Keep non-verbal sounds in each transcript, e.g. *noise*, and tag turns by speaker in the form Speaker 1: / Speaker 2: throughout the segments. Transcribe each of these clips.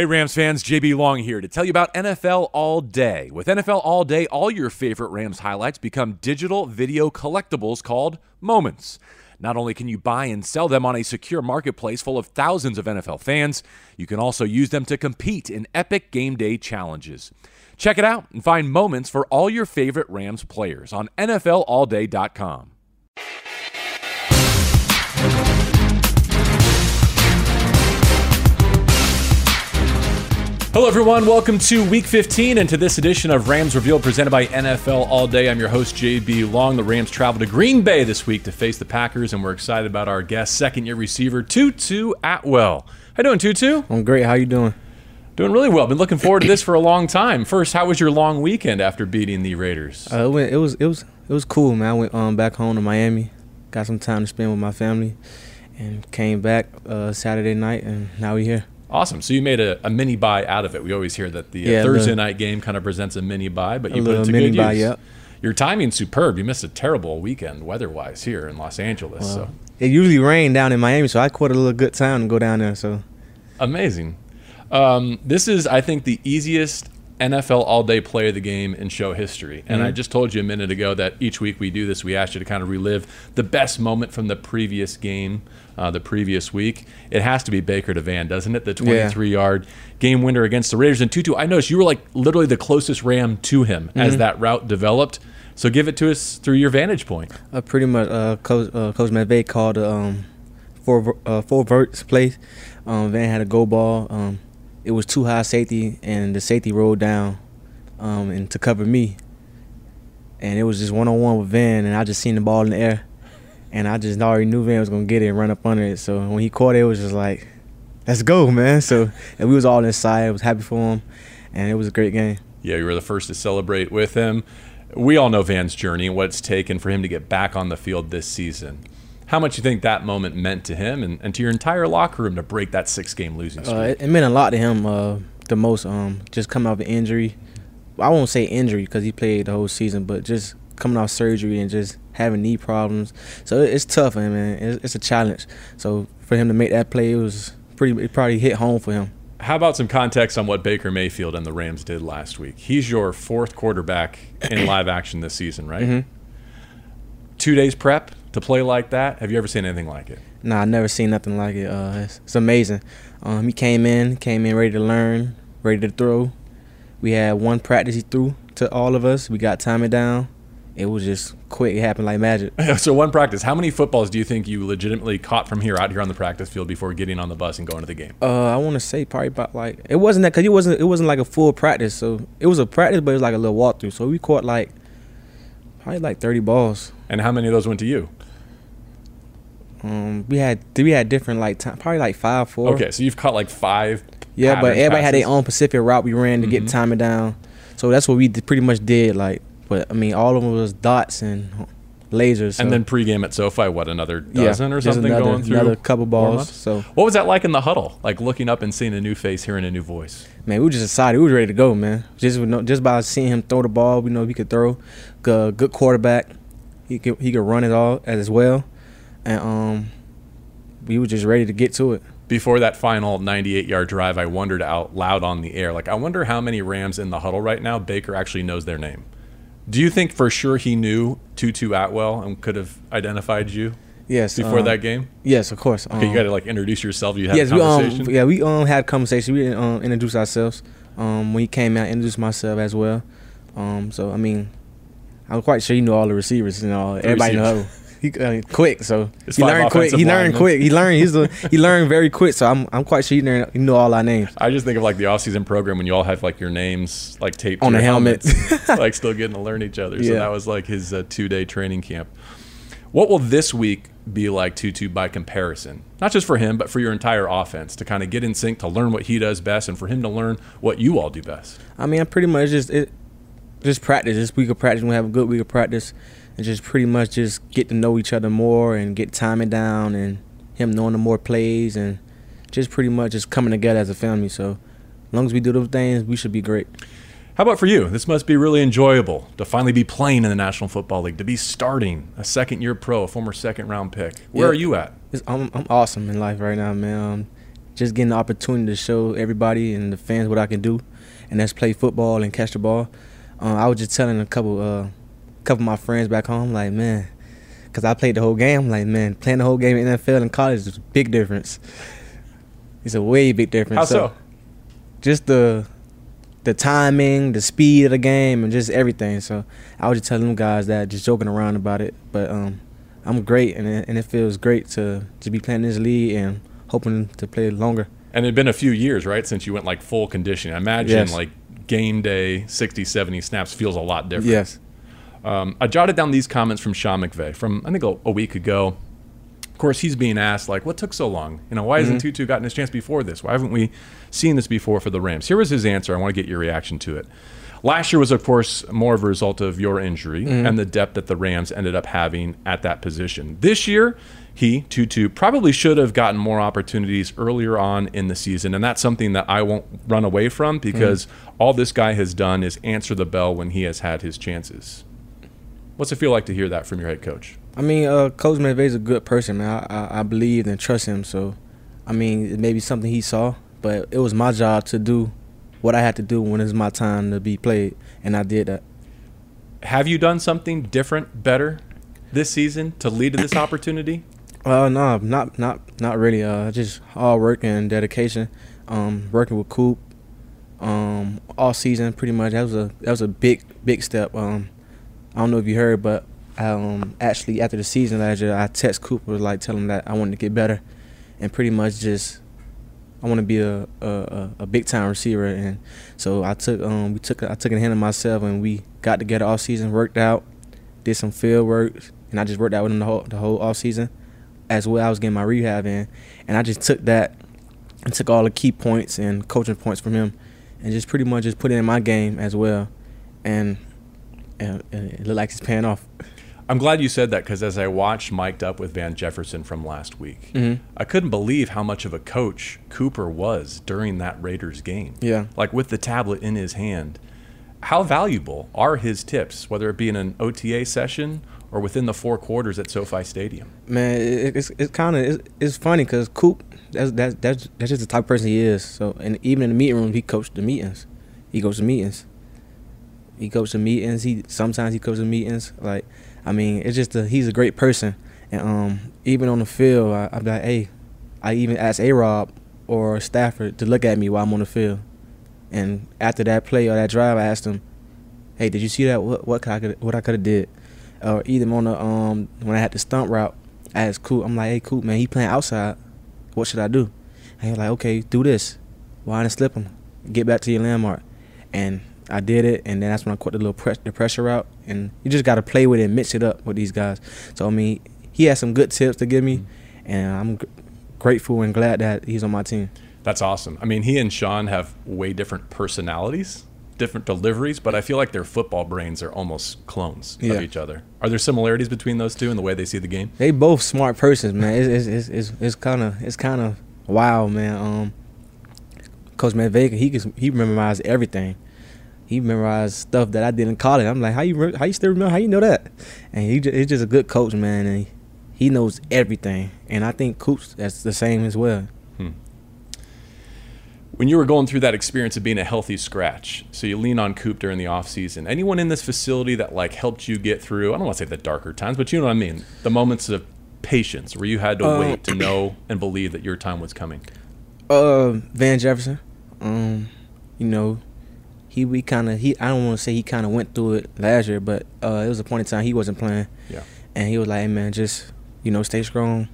Speaker 1: Hey Rams fans, JB Long here to tell you about NFL All Day. With NFL All Day, all your favorite Rams highlights become digital video collectibles called Moments. Not only can you buy and sell them on a secure marketplace full of thousands of NFL fans, you can also use them to compete in epic game day challenges. Check it out and find moments for all your favorite Rams players on NFLAllDay.com. Hello, everyone. Welcome to Week 15 and to this edition of Rams Reveal presented by NFL All Day. I'm your host, JB Long. The Rams travel to Green Bay this week to face the Packers, and we're excited about our guest, second-year receiver Tutu Atwell. How you doing, Tutu?
Speaker 2: I'm great. How you doing?
Speaker 1: Doing really well. Been looking forward to this for a long time. First, how was your long weekend after beating the Raiders?
Speaker 2: Uh, it, went, it was it was it was cool, man. I went um, back home to Miami, got some time to spend with my family, and came back uh, Saturday night, and now we're here.
Speaker 1: Awesome. So you made a, a mini bye out of it. We always hear that the uh,
Speaker 2: Yeah,
Speaker 1: Thursday
Speaker 2: the-
Speaker 1: night game kind of presents a mini bye, but you put it to
Speaker 2: mini
Speaker 1: good
Speaker 2: buy,
Speaker 1: use. Your timing's superb. You missed a terrible weekend weather-wise here in Los Angeles. so
Speaker 2: It usually rained down in Miami, so I caught a little good time to go down there. So
Speaker 1: amazing. Um, this is, I think, the easiest NFL all-day play of the game in show history. And
Speaker 2: Mm-hmm.
Speaker 1: I just told you a minute ago that each week we do this. We ask you to kind of relive the best moment from the previous game, uh, the previous week. It has to be Baker to Van, doesn't it? The 23-yard game winner against the Raiders. And Tutu, I noticed you were like literally the closest Ram to him
Speaker 2: Mm-hmm.
Speaker 1: as that route developed. So give it to us through your vantage point.
Speaker 2: uh, pretty much, uh, Coach uh, Coach McVay called a um, four uh, four verts play. Um, Van had a go ball. Um, it was two high safety, and the safety rolled down, um, and to cover me. And it was just one on one with Van, and I just seen the ball in the air, and I just already knew Van was gonna get it and run up under it. So when he caught it, it was just like, let's go, man. So and we was all inside. I was happy for him, and it was a great game.
Speaker 1: Yeah, you were the first to celebrate with him. We all know Van's journey and what it's taken for him to get back on the field this season. How much you think that moment meant to him and, and to your entire locker room to break that six game losing streak?
Speaker 2: Uh, it, it meant a lot to him. Uh, the most, um, just coming off an injury. I won't say injury because he played the whole season, but just coming off surgery and just having knee problems. So it's tough man. It's, it's a challenge. So for him to make that play, it was pretty. It probably hit home for him.
Speaker 1: How about some context on what Baker Mayfield and the Rams did last week? He's your fourth quarterback in *clears throat* live action this season, right?
Speaker 2: Mm-hmm.
Speaker 1: Two days prep to play like that. Have you ever seen anything like it?
Speaker 2: Nah, I never seen nothing like it. Uh, it's, it's amazing. Um, he came in, came in ready to learn, ready to throw. We had one practice he threw to all of us. We got timing down. It was just quick. It happened like magic. *laughs*
Speaker 1: so one practice. How many footballs do you think you legitimately caught from here out here on the practice field before getting on the bus and going to the game?
Speaker 2: Uh, I want to say probably about like it wasn't that because it wasn't it wasn't like a full practice. So it was a practice, but it was like a little walkthrough. So we caught like probably like thirty balls.
Speaker 1: And how many of those went to you?
Speaker 2: Um, we had we had different like time, probably like five, four.
Speaker 1: Okay, so you've caught like five.
Speaker 2: Yeah, but everybody had their own specific route we ran to get
Speaker 1: Mhm.
Speaker 2: timing down. So that's what we pretty much did. Like, but I mean, all of them was dots and lasers. So,
Speaker 1: And then pregame at SoFi, what another
Speaker 2: yeah,
Speaker 1: dozen or something
Speaker 2: another,
Speaker 1: going through?
Speaker 2: another couple balls. So
Speaker 1: What was that like in the huddle? Like looking up and seeing a new face, hearing a new voice.
Speaker 2: man, we were just excited. We was ready to go, man. Just no, just by seeing him throw the ball, we know he could throw. Good, good quarterback. He could he could run it all as well, and um, we were just ready to get to it.
Speaker 1: Before that final 98 yard drive, I wondered out loud on the air, like, I wonder how many Rams in the huddle right now Baker actually knows their name. Do you think for sure he knew Tutu Atwell and could have identified you
Speaker 2: Yes.
Speaker 1: before
Speaker 2: um,
Speaker 1: that game?
Speaker 2: Yes, of course.
Speaker 1: Okay, you
Speaker 2: um,
Speaker 1: got to like introduce yourself. You had
Speaker 2: yes,
Speaker 1: a
Speaker 2: we um yeah we um had a conversation. We didn't um, introduce ourselves. Um, when he came out, I introduced myself as well. Um, so I mean, I'm quite sure you know all the receivers and all. Everybody know. *laughs* He uh, quick, so
Speaker 1: It's
Speaker 2: he learned quick. He learned quick. He learned. He's a, he learned very quick. So I'm I'm quite sure he, learned, he know all our names.
Speaker 1: I just think of like the off-season program when you all have like your names like taped
Speaker 2: On
Speaker 1: to
Speaker 2: the
Speaker 1: your
Speaker 2: helmet.
Speaker 1: helmets, *laughs* like still getting to learn each other. So
Speaker 2: Yeah.
Speaker 1: that was like his uh, two-day training camp. What will this week be like Tutu by comparison? Not just for him, but for your entire offense to kind of get in sync, to learn what he does best, and for him to learn what you all do best.
Speaker 2: I mean, I'm pretty much just it, just practice. This week of practice, we have a good week of practice, and just pretty much just get to know each other more and get timing down, and him knowing the more plays, and just pretty much just coming together as a family. So, as long as we do those things, we should be great.
Speaker 1: How about for you? This must be really enjoyable to finally be playing in the National Football League, to be starting a second-year pro, a former second-round pick. Where are you at?
Speaker 2: I'm I'm awesome in life right now, man. Um, just getting the opportunity to show everybody and the fans what I can do, and that's play football and catch the ball. Uh, I was just telling a couple, uh, couple of my friends back home, like, man, because I played the whole game. Like, man, playing the whole game in NFL and college is a big difference. It's a way big difference.
Speaker 1: How so?
Speaker 2: Just the the timing, the speed of the game, and just everything. So I was just telling them guys that, just joking around about it. But um, I'm great, and it, and it feels great to to be playing this league and hoping to play longer.
Speaker 1: And it'd been a few years, right, since you went like full conditioning. I imagine
Speaker 2: Yes.
Speaker 1: like game day, 60, 70 snaps feels a lot different.
Speaker 2: Yes.
Speaker 1: Um, I jotted down these comments from Sean McVay from I think a, a week ago. Of course, he's being asked like, "What took so long? You know, why hasn't mm-hmm. Tutu gotten his chance before this? Why haven't we seen this before for the Rams?" Here was his answer. I want to get your reaction to it. Last year was, of course, more of a result of your injury mm-hmm. and the depth that the Rams ended up having at that position. This year, he Tutu probably should have gotten more opportunities earlier on in the season, and that's something that I won't run away from mm-hmm. because all this guy has done is answer the bell when he has had his chances. What's it feel like to hear that from your head coach?
Speaker 2: I mean, uh, Coach McVay's a good person, man. I, I, I believe and trust him. So, I mean, it may be something he saw, but it was my job to do what I had to do when it was my time to be played, and I did that.
Speaker 1: Have you done something different, better this season to lead to this opportunity?
Speaker 2: Uh, no, not not not really. Uh, just hard work and dedication. Um, working with Coop, um, all season pretty much. That was a that was a big big step. Um, I don't know if you heard, but um, actually after the season last year, I text Cooper like telling him that I wanted to get better, and pretty much just I want to be a a, a, a big time receiver. And so I took um we took I took in hand of myself and we got together all season, worked out, did some field work, and I just worked out with him the whole the whole off season as well. I was getting my rehab in, and I just took that and took all the key points and coaching points from him, and just pretty much just put it in my game as well, and, and it looked like it's paying off.
Speaker 1: I'm glad you said that because as I watched mic'd up with Van Jefferson from last week,
Speaker 2: Mm-hmm.
Speaker 1: I couldn't believe how much of a coach Cooper was during that Raiders game.
Speaker 2: Yeah.
Speaker 1: Like with the tablet in his hand. How valuable are his tips, whether it be in an OTA session or within the four quarters at SoFi Stadium?
Speaker 2: Man, it's it's kind of it's, it's funny because Coop that's that's that's that's just the type of person he is. So and even in the meeting room, he coached the meetings. He goes to meetings. He goes to meetings. He sometimes he goes to meetings. Like I mean, it's just a, he's a great person. And um, even on the field, I, I'm like, hey, I even asked A Rob or Stafford to look at me while I'm on the field. And after that play or that drive, I asked him, hey, did you see that? What what could I could what I could have did? Or either on the um when I had the stunt route, I asked Coop, I'm like, hey Coop, man, he playing outside. What should I do? And he was like, okay, do this. Why didn't slip him? Get back to your landmark. And I did it, and then that's when I caught the little press, the pressure out. And you just got to play with it and mix it up with these guys. So I mean, he had some good tips to give me, and I'm g- grateful and glad that he's on my team.
Speaker 1: That's awesome. I mean, he and Sean have way different personalities, different deliveries, but I feel like their football brains are almost clones
Speaker 2: Yeah.
Speaker 1: of each other. Are there similarities between those two in the way they see the game?
Speaker 2: They both smart persons, man. It's it's it's kind of it's kind of wild, man. Um, Coach McVay, he can, he memorized everything. He memorized stuff that I did in college. I'm like, how you how you still remember? How you know that? And he just, he's just a good coach, man, and he, he knows everything. And I think Coops that's the same as well.
Speaker 1: When you were going through that experience of being a healthy scratch, so you lean on Coop during the offseason, anyone in this facility that like helped you get through, I don't want to say the darker times, but you know what I mean, the moments of patience where you had to
Speaker 2: Uh,
Speaker 1: wait to know and believe that your time was coming.
Speaker 2: Uh, Van Jefferson, um, you know, he we kind of he I don't want to say he kind of went through it last year, but uh, it was a point in time he wasn't playing.
Speaker 1: Yeah.
Speaker 2: And he was like, hey, man, just, you know, stay strong.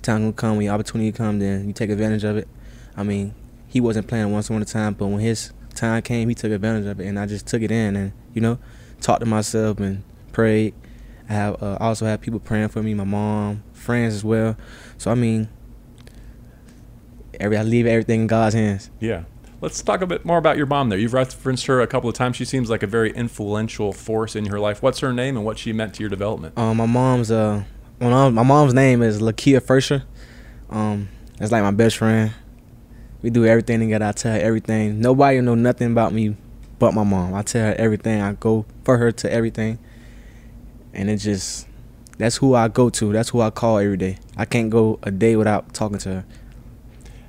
Speaker 2: Time will come, when your opportunity come, then you take advantage of it. I mean, he wasn't playing once upon a time, but when his time came, he took advantage of it, and I just took it in and, you know, talked to myself and prayed. I have uh, also had people praying for me, my mom, friends as well. So, I mean, every I leave everything in God's hands.
Speaker 1: Yeah. Let's talk a bit more about your mom there. You've referenced her a couple of times. She seems like a very influential force in your life. What's her name and what she meant to your development?
Speaker 2: Um, my mom's uh, my mom's name is Lakia Fersher. Um, that's like my best friend. We do everything together. I tell her everything. Nobody know nothing about me but my mom. I tell her everything. I go for her to everything, and it just that's who I go to. That's who I call every day. I can't go a day without talking to her.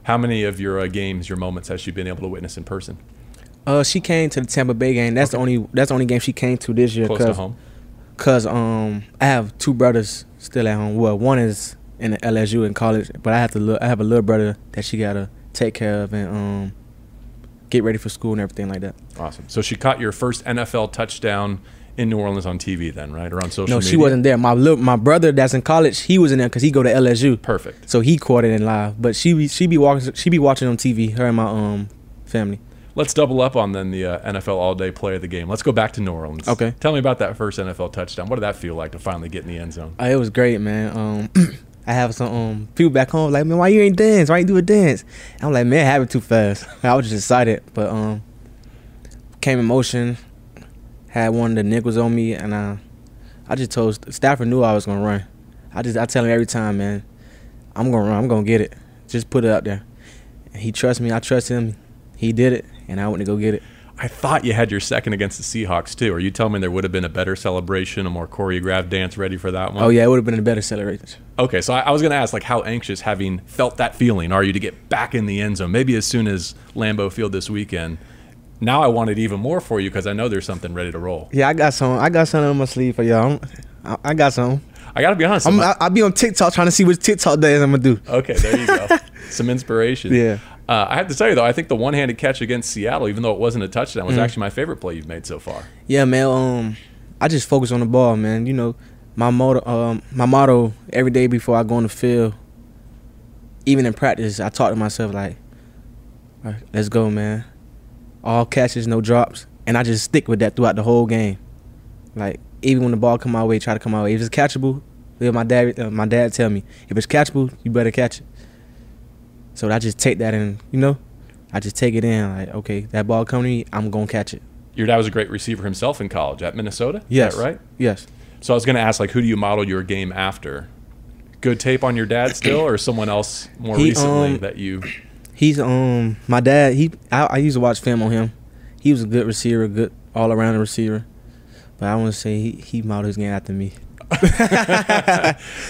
Speaker 1: How many of your uh, games, your moments, has she been able to witness in person?
Speaker 2: Uh, she came to the Tampa Bay game. That's the only that's the only game she came to this year.
Speaker 1: Close to home.
Speaker 2: Cause um, I have two brothers still at home. Well, one is in the LSU in college, but I have to look. I have a little brother that she gotta take care of and um, get ready for school and everything like that.
Speaker 1: Awesome. So she caught your first NFL touchdown in New Orleans on TV, then, right, or on social
Speaker 2: No,
Speaker 1: media?
Speaker 2: she wasn't there. My little, my brother that's in college, he was in there because he go to LSU.
Speaker 1: Perfect.
Speaker 2: So he caught it in live, but she be she be watching she be watching on TV. Her and my um family.
Speaker 1: Let's double up on then the uh, NFL All Day play of the game. Let's go back to New Orleans.
Speaker 2: Okay.
Speaker 1: Tell me about that first NFL touchdown. What did that feel like to finally get in the end zone?
Speaker 2: Uh, it was great, man. Um, *clears throat* I have some um people back home like, man, why you ain't dance? Why you do a dance? I'm like, man, I have it happened too fast. *laughs* I was just excited, but um, came in motion. Had one of the nickels on me, and uh, I just told Stafford knew I was gonna run. I just I tell him every time, man, I'm gonna run. I'm gonna get it. Just put it out there. And he trusts me. I trust him. He did it, and I went to go get it.
Speaker 1: I thought you had your second against the Seahawks too. Are you telling me there would have been a better celebration, a more choreographed dance ready for that one?
Speaker 2: Oh yeah, it would have been a better celebration.
Speaker 1: Okay, so I, I was going to ask, like, how anxious, having felt that feeling, are you to get back in the end zone? Maybe as soon as Lambeau Field this weekend. Now I want it even more for you because I know there's something ready to roll.
Speaker 2: Yeah, I got some. I got something on my sleeve for y'all. I, I got some.
Speaker 1: I got to be honest.
Speaker 2: I'm, I, I be on TikTok trying to see which TikTok days I'm gonna do.
Speaker 1: okay, there you go. *laughs* Some inspiration.
Speaker 2: Yeah.
Speaker 1: Uh, I have to tell you though, I think the one-handed catch against Seattle, even though it wasn't a touchdown,
Speaker 2: Mm-hmm.
Speaker 1: was actually my favorite play you've made so far.
Speaker 2: Yeah, man. Um, I just focus on the ball, man. You know, my motto, um, my motto every day before I go on the field, even in practice, I talk to myself like, All right, "Let's go, man. All catches, no drops," and I just stick with that throughout the whole game. Like even when the ball come my way, try to come my way. If it's catchable, my dad, uh, my dad tell me if it's catchable, you better catch it. So I just take that and you know, I just take it in like, okay, that ball coming to me, I'm gonna catch it.
Speaker 1: Your dad was a great receiver himself in college at Minnesota. Is
Speaker 2: Yes.
Speaker 1: that right?
Speaker 2: Yes.
Speaker 1: So I was going to ask, like, who do you model your game after? Good tape on your dad still, or someone else more
Speaker 2: He,
Speaker 1: recently
Speaker 2: um,
Speaker 1: that you?
Speaker 2: He's um my dad. He I, I used to watch film on him. He was a good receiver, good all around receiver. But I want to say he he modeled his game after me. *laughs*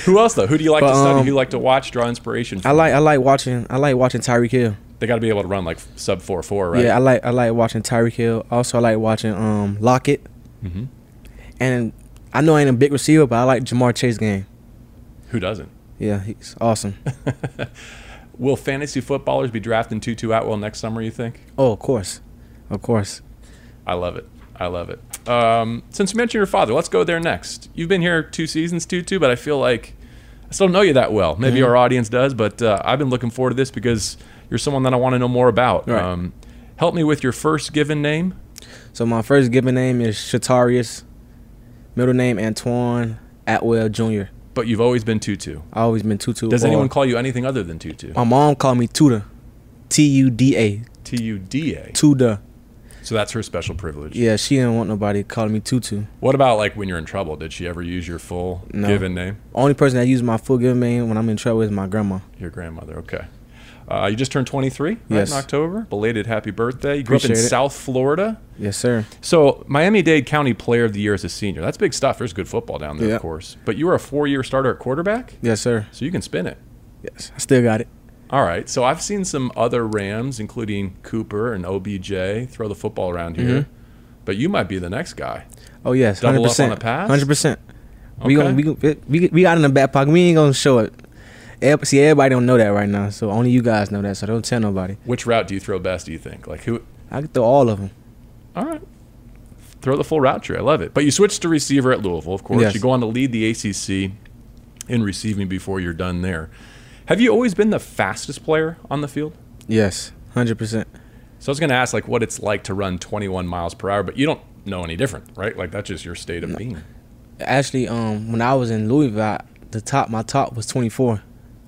Speaker 1: Who else though? Who do you like to study?
Speaker 2: um,
Speaker 1: Who you like to watch? Draw inspiration. From?
Speaker 2: I like I like watching I like watching Tyreek Hill.
Speaker 1: They got to be able to run like sub four four, right?
Speaker 2: Yeah, I like I like watching Tyreek Hill. Also, I like watching um Lockett.
Speaker 1: hmm
Speaker 2: And I know I ain't a big receiver, but I like Ja'Marr Chase game.
Speaker 1: Who doesn't?
Speaker 2: Yeah, he's awesome. *laughs*
Speaker 1: Will fantasy footballers be drafting Tutu Atwell next summer? You think?
Speaker 2: oh, of course, of course.
Speaker 1: I love it. I love it. Um, since you mentioned your father, let's go there next. You've been here two seasons, Tutu, but I feel like I still don't know you that well. Maybe
Speaker 2: Mhm.
Speaker 1: our audience does, but uh, I've been looking forward to this because you're someone that I want to know more about.
Speaker 2: Right.
Speaker 1: Um, help me with your first given name.
Speaker 2: So my first given name is Chatarius. Middle name Antoine Atwell Jr.
Speaker 1: But you've always been Tutu.
Speaker 2: I always been Tutu.
Speaker 1: Does
Speaker 2: or-
Speaker 1: anyone call you anything other than Tutu?
Speaker 2: My mom called me Tuda. T U D A.
Speaker 1: T U D A.
Speaker 2: Tuda.
Speaker 1: So that's her special privilege.
Speaker 2: Yeah, she didn't want nobody calling me Tutu.
Speaker 1: What about like when you're in trouble? Did she ever use your full
Speaker 2: No.
Speaker 1: given name?
Speaker 2: Only person that used my full given name when I'm in trouble is my grandma.
Speaker 1: Your grandmother. Okay. Uh, you just turned 23 right, in October. Belated happy birthday. You grew up in
Speaker 2: it.
Speaker 1: South Florida.
Speaker 2: Yes, sir.
Speaker 1: So Miami-Dade County Player of the Year as a senior. That's big stuff. There's good football down there,
Speaker 2: Yeah.
Speaker 1: of course. But you were a four-year starter at quarterback,
Speaker 2: Yes, sir.
Speaker 1: so you can spin it.
Speaker 2: Yes, I still got it.
Speaker 1: All right. So I've seen some other Rams, including Cooper and OBJ, throw the football around here.
Speaker 2: Mhm.
Speaker 1: But you might be the next guy.
Speaker 2: Oh yes,
Speaker 1: Double
Speaker 2: hundred
Speaker 1: up on the pass?
Speaker 2: Hundred percent. We
Speaker 1: Okay.
Speaker 2: gonna we, we we got in the back pocket. We ain't gonna show it. See, everybody don't know that right now, so only you guys know that. So don't tell nobody.
Speaker 1: Which route do you throw best? Do you think? Like who?
Speaker 2: I can throw all of them.
Speaker 1: All right. Throw the full route tree. I love it. But you switched to receiver at Louisville, of course.
Speaker 2: Yes.
Speaker 1: You go on to lead the ACC in receiving before you're done there. Have you always been the fastest player on the field?
Speaker 2: Yes, hundred percent.
Speaker 1: So I was going to ask like what it's like to run 21 miles per hour, but you don't know any different, right? Like that's just your state of being.
Speaker 2: Actually, um, when I was in Louisville, I, the top my top was 24.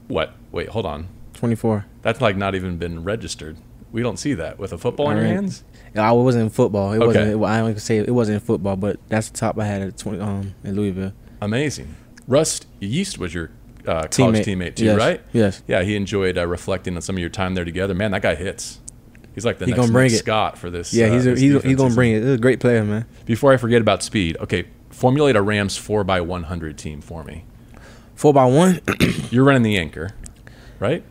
Speaker 1: What? Wait, hold on.
Speaker 2: 24.
Speaker 1: That's like not even been registered. We don't see that with a football in your hands.
Speaker 2: I wasn't in football. It
Speaker 1: Okay.
Speaker 2: wasn't. It, I don't even say it wasn't in football, but that's the top I had at 20 um in Louisville.
Speaker 1: Amazing. Russ Yeast was your uh, college teammate too,
Speaker 2: yes.
Speaker 1: right?
Speaker 2: Yes.
Speaker 1: Yeah, he enjoyed uh, reflecting on some of your time there together. Man, that guy hits. He's like the
Speaker 2: He
Speaker 1: next
Speaker 2: gonna bring
Speaker 1: Nick
Speaker 2: it.
Speaker 1: Scott for this.
Speaker 2: Yeah,
Speaker 1: uh,
Speaker 2: he's a, he's, he's gonna bring it. He's a great player, man.
Speaker 1: Before I forget about speed, okay, formulate a Rams four x one hundred team for me.
Speaker 2: Four by one. *clears throat*
Speaker 1: You're running the anchor, right?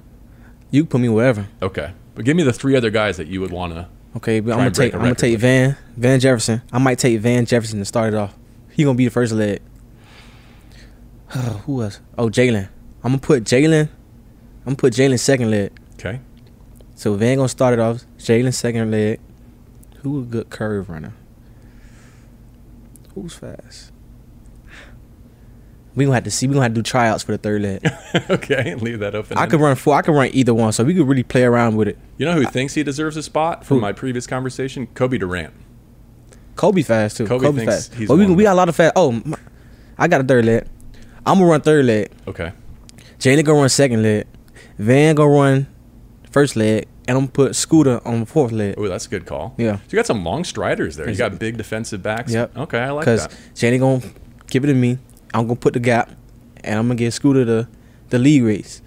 Speaker 2: You can put me wherever.
Speaker 1: Okay, but give me the three other guys that you would want to.
Speaker 2: Okay, but I'm gonna take I'm gonna take. Van Van Jefferson. I might take Van Jefferson to start it off. He gonna be the first leg. *sighs* Who else? Oh, Jalen. I'm gonna put Jalen. I'm gonna put Jalen second leg.
Speaker 1: Okay,
Speaker 2: So Van gonna start it off. Jalen second leg. Who a good curve runner? Who's fast? We gonna have to see. We gonna have to do tryouts for the third leg. *laughs*
Speaker 1: okay, leave that open.
Speaker 2: I could run four. I could run either one. So we could really play around with it.
Speaker 1: You know who thinks he deserves a spot from
Speaker 2: Who?
Speaker 1: my previous conversation? Cobie Durant.
Speaker 2: Cobie fast too.
Speaker 1: Cobie
Speaker 2: Cobie,
Speaker 1: thinks
Speaker 2: fast.
Speaker 1: he's
Speaker 2: but we we got a lot of fast. Oh, my, I got a third leg. I'm gonna run third leg.
Speaker 1: Okay,
Speaker 2: Jalen gonna run second leg. Van gonna run first leg, and I'm gonna put Scooter on the fourth leg.
Speaker 1: oh, that's a good call.
Speaker 2: Yeah.
Speaker 1: So you got some long striders there. You got big defensive backs.
Speaker 2: Yep.
Speaker 1: Okay, I like that. Because.
Speaker 2: Jalen gonna give it to me. I'm gonna put the gap, and I'm gonna get Scooter the the lead race.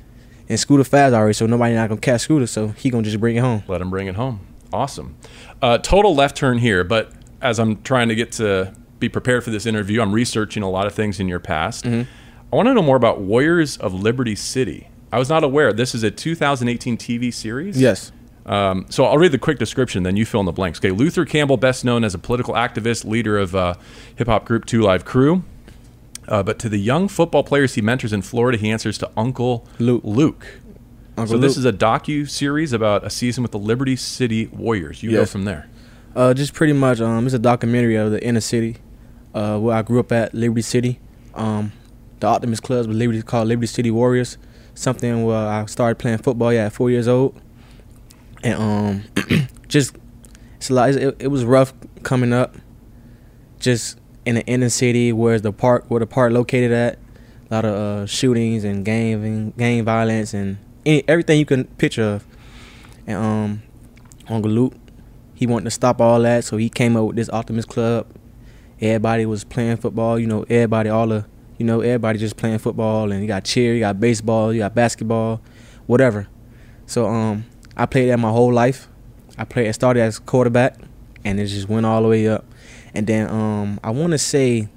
Speaker 2: And Scooter fast already, so nobody not gonna catch Scooter, so he gonna just bring it home.
Speaker 1: Let him bring it home. Awesome. Uh, total left turn here, but as I'm trying to get to be prepared for this interview, I'm researching a lot of things in your past.
Speaker 2: Mm-hmm.
Speaker 1: I want to know more about Warriors of Liberty City. I was not aware. This is a 2018 TV series.
Speaker 2: Yes.
Speaker 1: Um, so I'll read the quick description, then you fill in the blanks. Okay, Luther Campbell, best known as a political activist, leader of uh, hip hop group Two Live Crew. Uh, but to the young football players he mentors in Florida, he answers to Uncle
Speaker 2: Luke.
Speaker 1: Luke.
Speaker 2: Uncle
Speaker 1: so this is a docu series about a season with the Liberty City Warriors. You go from there.
Speaker 2: Uh, just pretty much. Um, it's a documentary of the inner city, uh, where I grew up at Liberty City. Um, the Optimist Clubs was Liberty called Liberty City Warriors. Something where I started playing football. Yeah, at four years old, and um, *clears throat* just it's a lot. It, it was rough coming up. Just in the inner city, where's the park, where the park located at. A lot of uh, shootings and gang gang violence and any, everything you can picture of. And um, Uncle Luke, he wanted to stop all that, so he came up with this Optimist Club. Everybody was playing football, you know. Everybody, all the, you know, everybody just playing football, and you got cheer, you got baseball, you got basketball, whatever. So um, I played that my whole life. I played. I started as quarterback, and it just went all the way up. And then um, I want to say,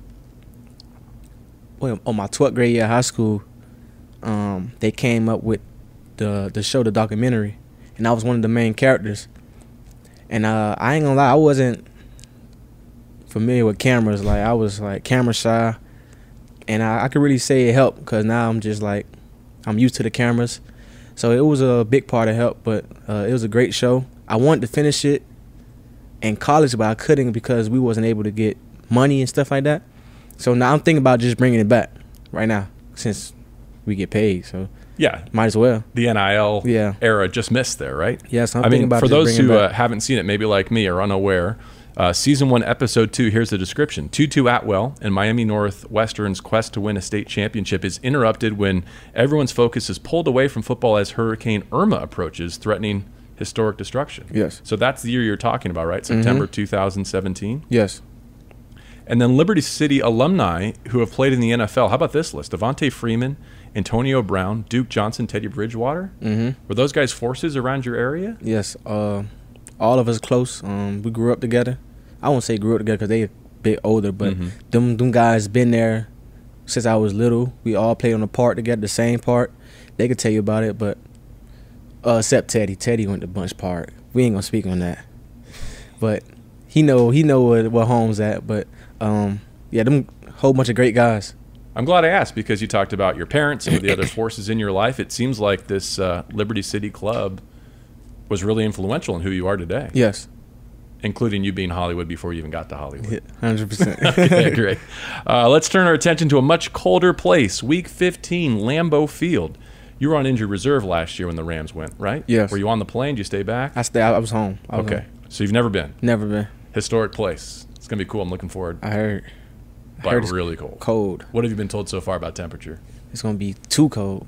Speaker 2: well, on my 12th grade year of high school, um, they came up with the the show, the documentary, and I was one of the main characters. And uh, I ain't gonna lie, I wasn't familiar with cameras. Like I was like camera shy, and I, I could really say it helped because now I'm just like I'm used to the cameras. So it was a big part of help, but uh, it was a great show. I wanted to finish it in college, but I couldn't because we wasn't able to get money and stuff like that. So now I'm thinking about just bringing it back right now since we get paid. So
Speaker 1: Yeah,
Speaker 2: might as well.
Speaker 1: the NIL
Speaker 2: Yeah.
Speaker 1: era just missed there, right?
Speaker 2: Yes, I'm
Speaker 1: I
Speaker 2: thinking
Speaker 1: mean,
Speaker 2: about
Speaker 1: for those who uh, haven't seen it, maybe like me are unaware, uh, season one, episode two. Here's the description: Tutu Atwell and Miami Northwestern's quest to win a state championship is interrupted when everyone's focus is pulled away from football as Hurricane Irma approaches, threatening historic destruction.
Speaker 2: Yes. Mm-hmm.
Speaker 1: So that's the year you're talking about, right? September 2017.
Speaker 2: Yes.
Speaker 1: And then Liberty City alumni who have played in the NFL. How about this list? Devonta Freeman, Antonio Brown, Duke Johnson, Teddy Bridgewater.
Speaker 2: Mm-hmm.
Speaker 1: Were those guys forces around your area?
Speaker 2: Yes. Uh, all of us close. Um, we grew up together. I won't say grew up together because they a bit older, but
Speaker 1: Mhm.
Speaker 2: them them guys been there since I was little. We all played on the part together, the same part. They could tell you about it, but uh, except Teddy. Teddy went to Bunche Park. We ain't gonna speak on that. But he know he know what what home's at. But um, yeah, them whole bunch of great guys.
Speaker 1: I'm glad I asked because you talked about your parents and the other *coughs* forces in your life. It seems like this uh, Liberty City Club was really influential in who you are today,
Speaker 2: Yes,
Speaker 1: including you being Hollywood before you even got to Hollywood.
Speaker 2: Yeah, hundred percent. *laughs*
Speaker 1: okay, *laughs* great. Uh, let's turn our attention to a much colder place. Week 15, Lambeau Field. You were on injured reserve last year when the Rams went, right?
Speaker 2: Yes.
Speaker 1: Were you on the plane? Did you stay back?
Speaker 2: I stay. I was home. I was
Speaker 1: Okay.
Speaker 2: home.
Speaker 1: So you've never been.
Speaker 2: Never been.
Speaker 1: Historic place. It's going to be cool. I'm looking forward.
Speaker 2: I heard. I
Speaker 1: But
Speaker 2: heard it's
Speaker 1: really cold.
Speaker 2: cold.
Speaker 1: What have you been told so far about temperature?
Speaker 2: It's gonna be too cold.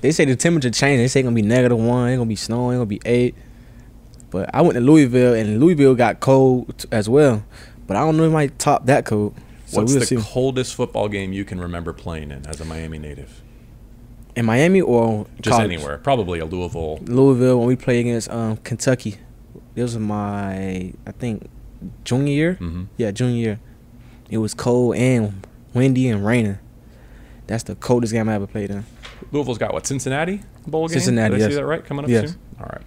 Speaker 2: They say the temperature changed. They say it's gonna be negative one. It's gonna be snowing. It's gonna be eight. But I went to Louisville, and Louisville got cold as well. But I don't know if it might top that cold. So
Speaker 1: What's
Speaker 2: we'll
Speaker 1: the
Speaker 2: see.
Speaker 1: coldest football game you can remember playing in as a Miami native?
Speaker 2: In Miami or
Speaker 1: Just
Speaker 2: college?
Speaker 1: anywhere. Probably a Louisville.
Speaker 2: Louisville when we played against um, Kentucky. This was my I think junior year.
Speaker 1: hmm
Speaker 2: Yeah, junior year. It was cold and windy and raining. That's the coldest game I ever played in.
Speaker 1: Louisville's got what? Cincinnati bowl game.
Speaker 2: Cincinnati,
Speaker 1: Did I
Speaker 2: yes.
Speaker 1: see that right? Coming up
Speaker 2: Yes.
Speaker 1: soon. All right.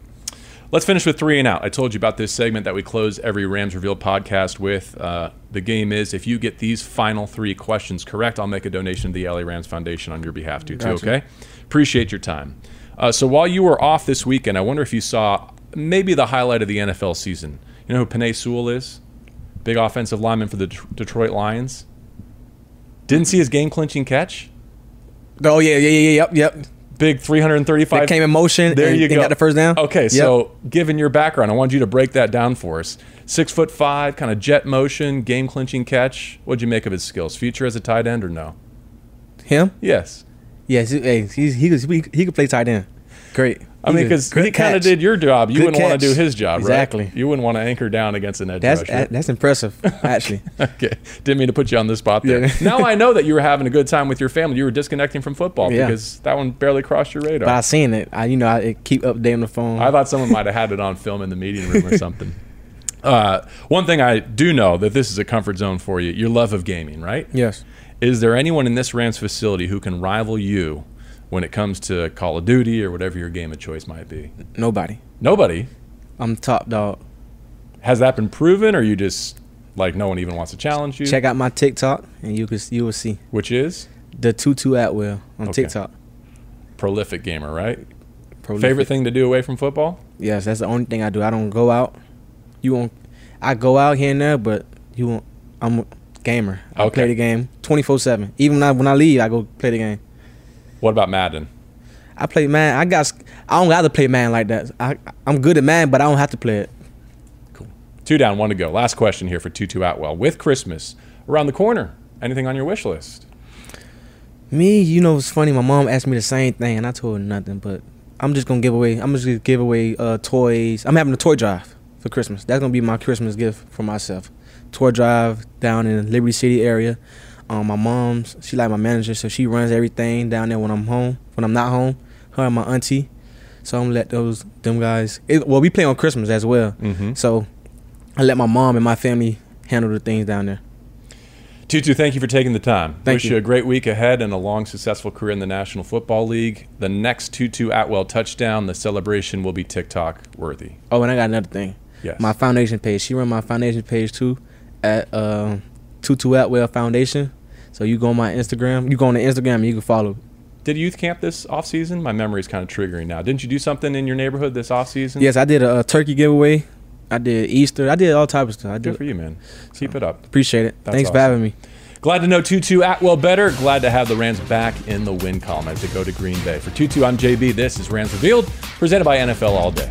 Speaker 1: Let's finish with three and out. I told you about this segment that we close every Rams Revealed podcast with. Uh, the game is if you get these final three questions correct, I'll make a donation to the LA Rams Foundation on your behalf, too. too okay? Appreciate your time. Uh, so while you were off this weekend, I wonder if you saw maybe the highlight of the NFL season. You know who Penei Sewell is? Big offensive lineman for the Det- Detroit Lions. Didn't see his game clinching catch.
Speaker 2: Oh yeah, yeah, yeah, yeah, yep, yep.
Speaker 1: Big 335.
Speaker 2: That came in motion.
Speaker 1: There
Speaker 2: and,
Speaker 1: you go.
Speaker 2: got the first down.
Speaker 1: Okay,
Speaker 2: Yep.
Speaker 1: so given your background, I wanted you to break that down for us. Six foot five, kind of jet motion, game clinching catch. What'd you make of his skills? Future as a tight end or no?
Speaker 2: him.
Speaker 1: Yes.
Speaker 2: Yes, hey, he's, he could he, he could play tight end. Great.
Speaker 1: I mean, because he kind of did your job. You
Speaker 2: Good
Speaker 1: wouldn't want to do his job,
Speaker 2: Exactly.
Speaker 1: right? You wouldn't want to anchor down against an edge
Speaker 2: That's
Speaker 1: rusher.
Speaker 2: that, that's impressive, actually. *laughs*
Speaker 1: okay, didn't mean to put you on the spot there.
Speaker 2: Yeah. *laughs*
Speaker 1: now I know that you were having a good time with your family. You were disconnecting from football
Speaker 2: Yeah.
Speaker 1: because that one barely crossed your radar.
Speaker 2: but I seen it. I you know I keep updating the phone.
Speaker 1: I thought someone might have had it on film in the meeting room or *laughs* something. Uh, one thing I do know that this is a comfort zone for you: your love of gaming, right?
Speaker 2: yes.
Speaker 1: Is there anyone in this Rams facility who can rival you when it comes to Call of Duty or whatever your game of choice might be?
Speaker 2: Nobody.
Speaker 1: Nobody.
Speaker 2: I'm top dog.
Speaker 1: Has that been proven, or you just like no one even wants to challenge you?
Speaker 2: Check out my TikTok and you can you will see
Speaker 1: Which is
Speaker 2: the tutu at will on
Speaker 1: Okay.
Speaker 2: TikTok.
Speaker 1: prolific gamer, right?
Speaker 2: Prolific.
Speaker 1: Favorite thing to do away from football?
Speaker 2: Yes, that's the only thing I do. I don't go out. You won't. I go out here and there, but you won't. I'm a gamer. I
Speaker 1: Okay.
Speaker 2: play the game 24 seven. Even when I when I leave, I go play the game.
Speaker 1: What about Madden?
Speaker 2: I play man. I got. I don't got to play man like that. I I'm good at man, but I don't have to play it. Cool.
Speaker 1: Two down, one to go. Last question here for Tutu Atwell. With Christmas around the corner, anything on your wish list?
Speaker 2: Me, you know, it's funny. My mom asked me the same thing, and I told her nothing. But I'm just gonna give away. I'm just gonna give away uh, toys. I'm having a toy drive for Christmas. That's gonna be my Christmas gift for myself. Toy drive down in Liberty City area. Um, my mom's she like my manager, so she runs everything down there when I'm home. When I'm not home, her and my auntie. So I'm gonna let those them guys. It, well, we play on Christmas as well.
Speaker 1: Mm-hmm.
Speaker 2: So I let my mom and my family handle the things down there.
Speaker 1: Tutu, thank you for taking the time.
Speaker 2: Thank
Speaker 1: Wish you.
Speaker 2: you.
Speaker 1: a great week ahead and a long, successful career in the National Football League. The next Tutu Atwell touchdown, the celebration will be TikTok worthy.
Speaker 2: Oh, and I got another thing.
Speaker 1: Yes.
Speaker 2: My foundation page. She run my foundation page too at um Tutu Atwell Foundation. So you go on my Instagram. You go on the Instagram and you can follow.
Speaker 1: Did youth camp this off season? My memory is kind of triggering now. Didn't you do something in your neighborhood this off season?
Speaker 2: Yes, I did a, uh turkey giveaway. I did Easter. I did all types of stuff. I
Speaker 1: Good for you, man. Keep it up.
Speaker 2: Appreciate it.
Speaker 1: That's
Speaker 2: Thanks
Speaker 1: awesome.
Speaker 2: for having me.
Speaker 1: Glad to know Tutu Atwell better. Glad to have the Rams back in the win column as they go to Green Bay. For Tutu, I'm JB. This is Rams Revealed, presented by NFL All Day.